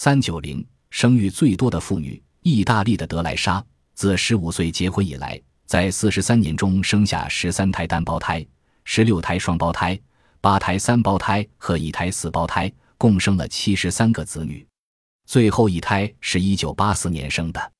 三九零生育最多的妇女意大利的德莱莎自十五岁结婚以来在四十三年中生下十三胎单胞胎十六胎双胞胎八胎三胞胎和一胎四胞胎共生了七十三个子女。最后一胎是一九八四年生的。